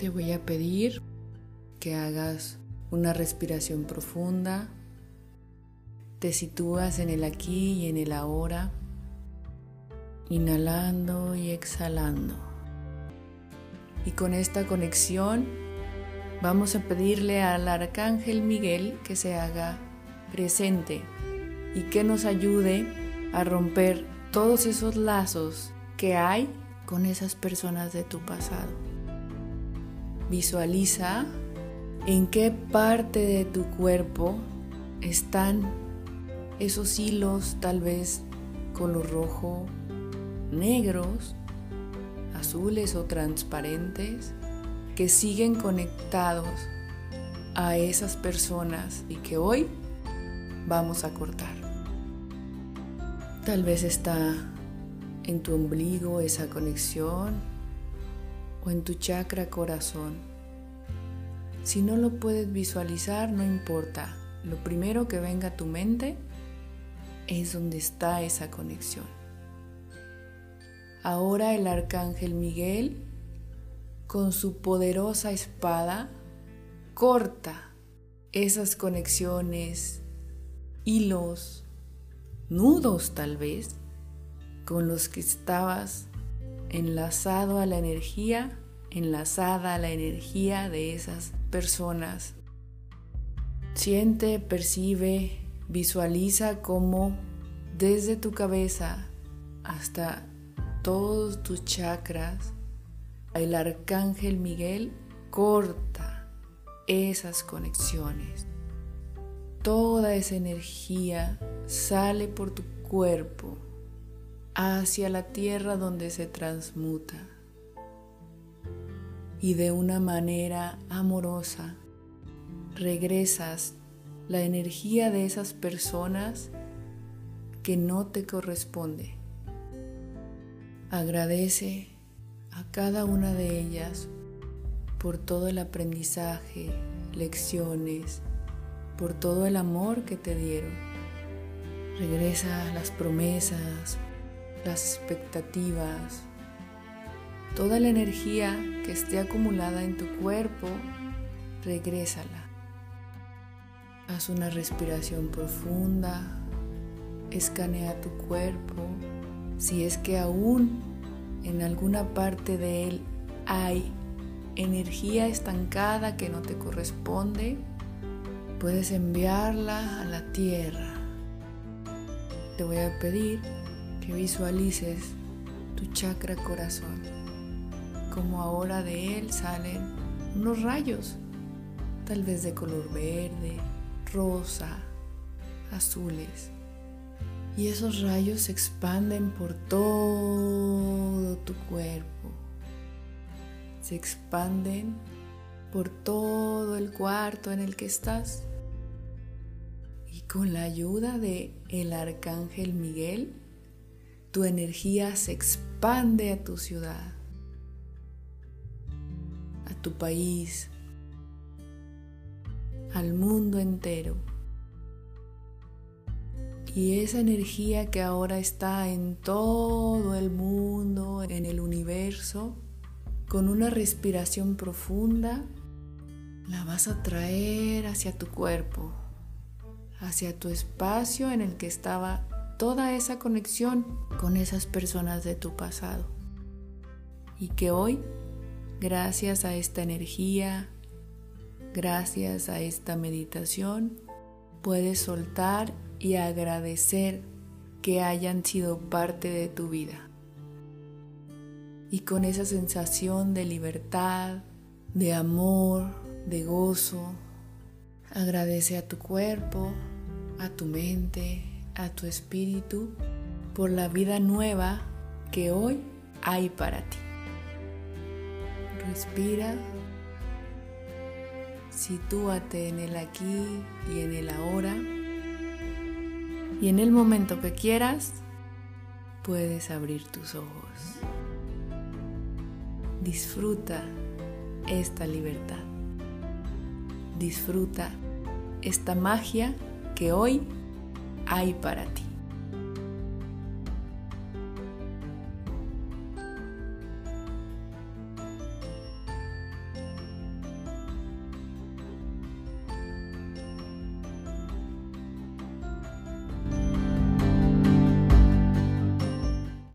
Te voy a pedir que hagas una respiración profunda, te sitúas en el aquí y en el ahora, inhalando y exhalando. Y con esta conexión vamos a pedirle al Arcángel Miguel que se haga presente y que nos ayude a romper todos esos lazos que hay con esas personas de tu pasado. Visualiza en qué parte de tu cuerpo están esos hilos tal vez color rojo, negros, azules o transparentes que siguen conectados a esas personas y que hoy vamos a cortar. Tal vez está en tu ombligo esa conexión o en tu chakra corazón. Si no lo puedes visualizar, no importa. Lo primero que venga a tu mente es donde está esa conexión. Ahora el arcángel Miguel, con su poderosa espada, corta esas conexiones, hilos, nudos tal vez, con los que estabas enlazado a la energía, enlazada a la energía de esas personas. Siente, percibe, visualiza cómo desde tu cabeza hasta todos tus chakras, el arcángel Miguel corta esas conexiones. Toda esa energía sale por tu cuerpo hacia la tierra donde se transmuta y de una manera amorosa regresas la energía de esas personas que no te corresponde. Agradece a cada una de ellas por todo el aprendizaje, lecciones, por todo el amor que te dieron Regresa las promesas, las expectativas, toda la energía que esté acumulada en tu cuerpo, regrésala. Haz una respiración profunda, escanea tu cuerpo. Si es que aún en alguna parte de él hay energía estancada que no te corresponde, puedes enviarla a la tierra te voy a pedir visualices tu chakra corazón, como ahora de él salen unos rayos, tal vez de color verde, rosa, azules. Y esos rayos se expanden por todo tu cuerpo. Se expanden por todo el cuarto en el que estás. Con la ayuda de el arcángel Miguel, tu energía se expande a tu ciudad, a tu país, al mundo entero. Y esa energía que ahora está en todo el mundo, en el universo, con una respiración profunda, la vas a traer hacia tu cuerpo hacia tu espacio en el que estaba toda esa conexión con esas personas de tu pasado. Y que hoy, gracias a esta energía, gracias a esta meditación, puedes soltar y agradecer que hayan sido parte de tu vida. Y con esa sensación de libertad, de amor, de gozo, agradece a tu cuerpo, a tu mente, a tu espíritu por la vida nueva que hoy hay para ti. Respira, sitúate en el aquí y en el ahora y en el momento que quieras puedes abrir tus ojos. Disfruta esta libertad. Disfruta esta magia que hoy hay para ti.